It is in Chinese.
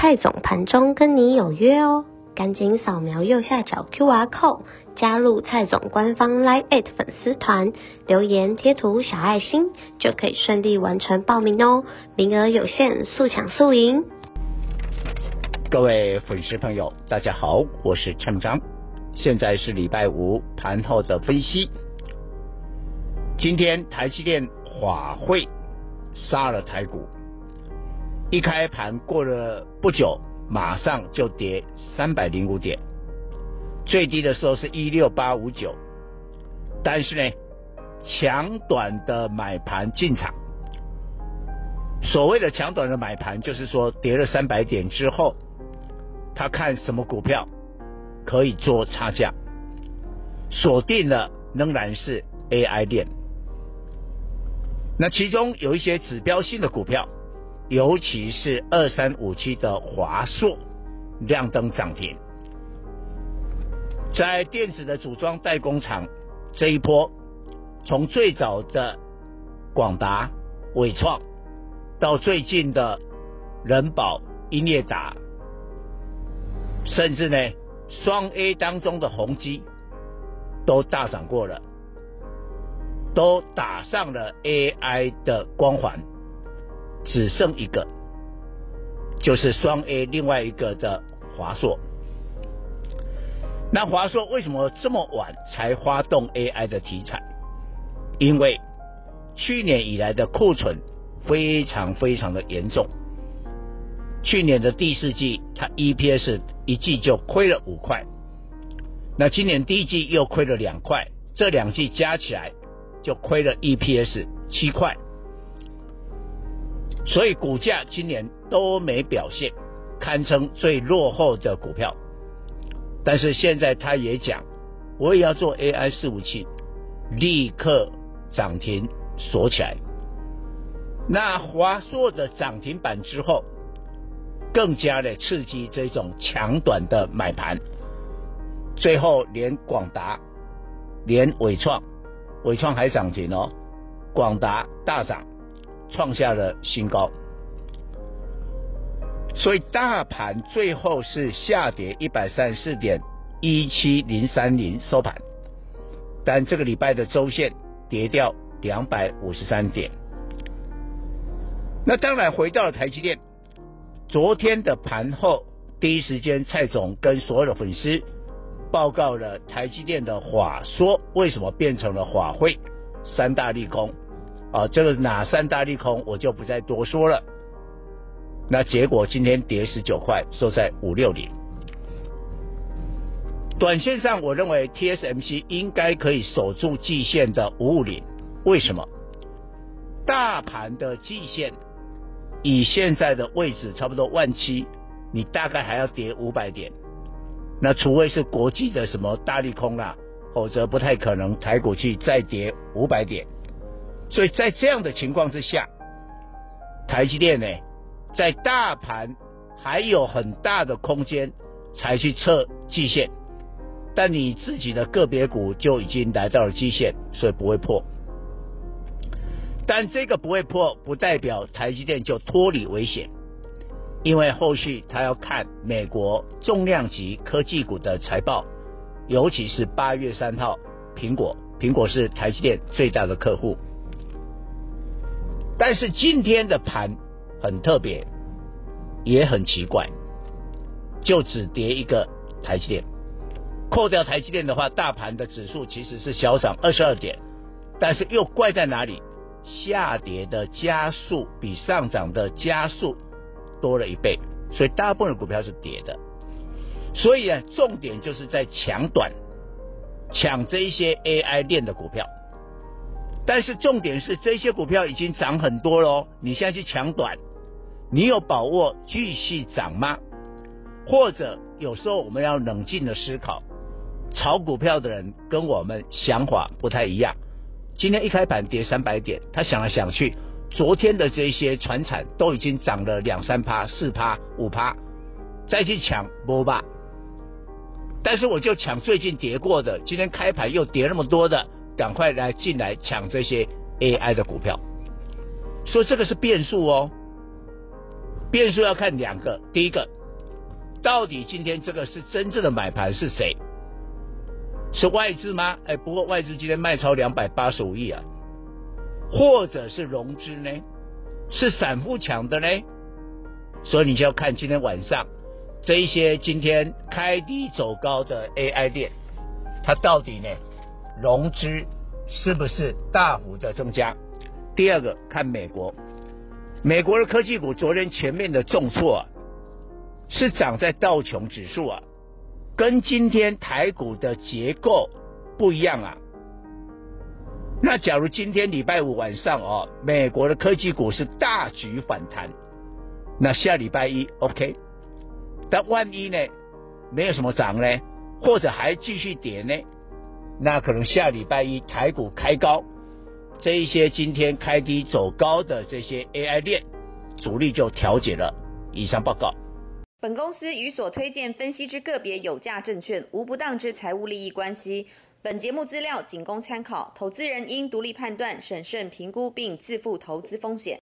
蔡总盘中跟你有约哦，赶紧扫描右下角 QR code 加入蔡总官方 Live 粉丝团，留言贴图小爱心就可以顺利完成报名哦，名额有限，速抢速赢。各位粉丝朋友，大家好，我是陈章，现在是礼拜五盘后的分析。今天台积电法会杀了台股。一开盘过了不久，马上就跌三百零五点，最低的时候是一六八五九，但是呢，强短的买盘进场。所谓的强短的买盘，就是说跌了三百点之后，他看什么股票可以做差价，锁定了仍然是 AI 链。那其中有一些指标性的股票。尤其是二三五七的华硕亮灯涨停，在电子的组装代工厂这一波，从最早的广达、伟创，到最近的仁宝、英业达，甚至呢双 A 当中的宏基，都大涨过了，都打上了 AI 的光环。只剩一个，就是双 A，另外一个的华硕。那华硕为什么这么晚才发动 AI 的题材？因为去年以来的库存非常非常的严重。去年的第四季，它 EPS 一季就亏了五块，那今年第一季又亏了两块，这两季加起来就亏了 EPS 七块。所以股价今年都没表现，堪称最落后的股票。但是现在他也讲，我也要做 AI 伺服器，立刻涨停锁起来。那华硕的涨停板之后，更加的刺激这种强短的买盘。最后连广达、连伟创，伟创还涨停哦，广达大涨。创下了新高，所以大盘最后是下跌一百三十四点一七零三零收盘，但这个礼拜的周线跌掉两百五十三点。那当然回到了台积电，昨天的盘后第一时间，蔡总跟所有的粉丝报告了台积电的法说为什么变成了法会三大利空。啊，这个哪三大利空我就不再多说了。那结果今天跌十九块，收在五六零。短线上，我认为 TSMC 应该可以守住季线的五五零。为什么？大盘的季线以现在的位置差不多万七，你大概还要跌五百点。那除非是国际的什么大利空啊，否则不太可能台股去再跌五百点。所以在这样的情况之下，台积电呢，在大盘还有很大的空间才去测季线，但你自己的个别股就已经来到了季线，所以不会破。但这个不会破，不代表台积电就脱离危险，因为后续他要看美国重量级科技股的财报，尤其是八月三号，苹果，苹果是台积电最大的客户。但是今天的盘很特别，也很奇怪，就只跌一个台积电。扣掉台积电的话，大盘的指数其实是小涨二十二点，但是又怪在哪里？下跌的加速比上涨的加速多了一倍，所以大部分的股票是跌的。所以啊，重点就是在抢短，抢这一些 AI 链的股票。但是重点是这些股票已经涨很多喽，你现在去抢短，你有把握继续涨吗？或者有时候我们要冷静的思考，炒股票的人跟我们想法不太一样。今天一开盘跌三百点，他想来想去，昨天的这些船产都已经涨了两三趴、四趴、五趴，再去抢不吧？但是我就抢最近跌过的，今天开盘又跌那么多的，赶快来进来抢这些 AI 的股票。所以这个是变数哦，变数要看两个，第一个，到底今天这个是真正的买盘是谁？是外资吗？哎，不过外资今天卖超两百八十五亿啊，或者是融资呢？是散户抢的呢？所以你就要看今天晚上。这一些今天开低走高的 AI 店，它到底呢融资是不是大幅的增加？第二个看美国，美国的科技股昨天全面的重挫啊，是涨在道琼指数啊，跟今天台股的结构不一样啊。那假如今天礼拜五晚上哦，美国的科技股是大举反弹，那下礼拜一 OK。但万一呢，没有什么涨呢，或者还继续跌呢，那可能下礼拜一台股开高，这一些今天开低走高的这些 AI 链，主力就调节了。以上报告。本公司与所推荐分析之个别有价证券无不当之财务利益关系。本节目资料仅供参考，投资人应独立判断、审慎评估并自负投资风险。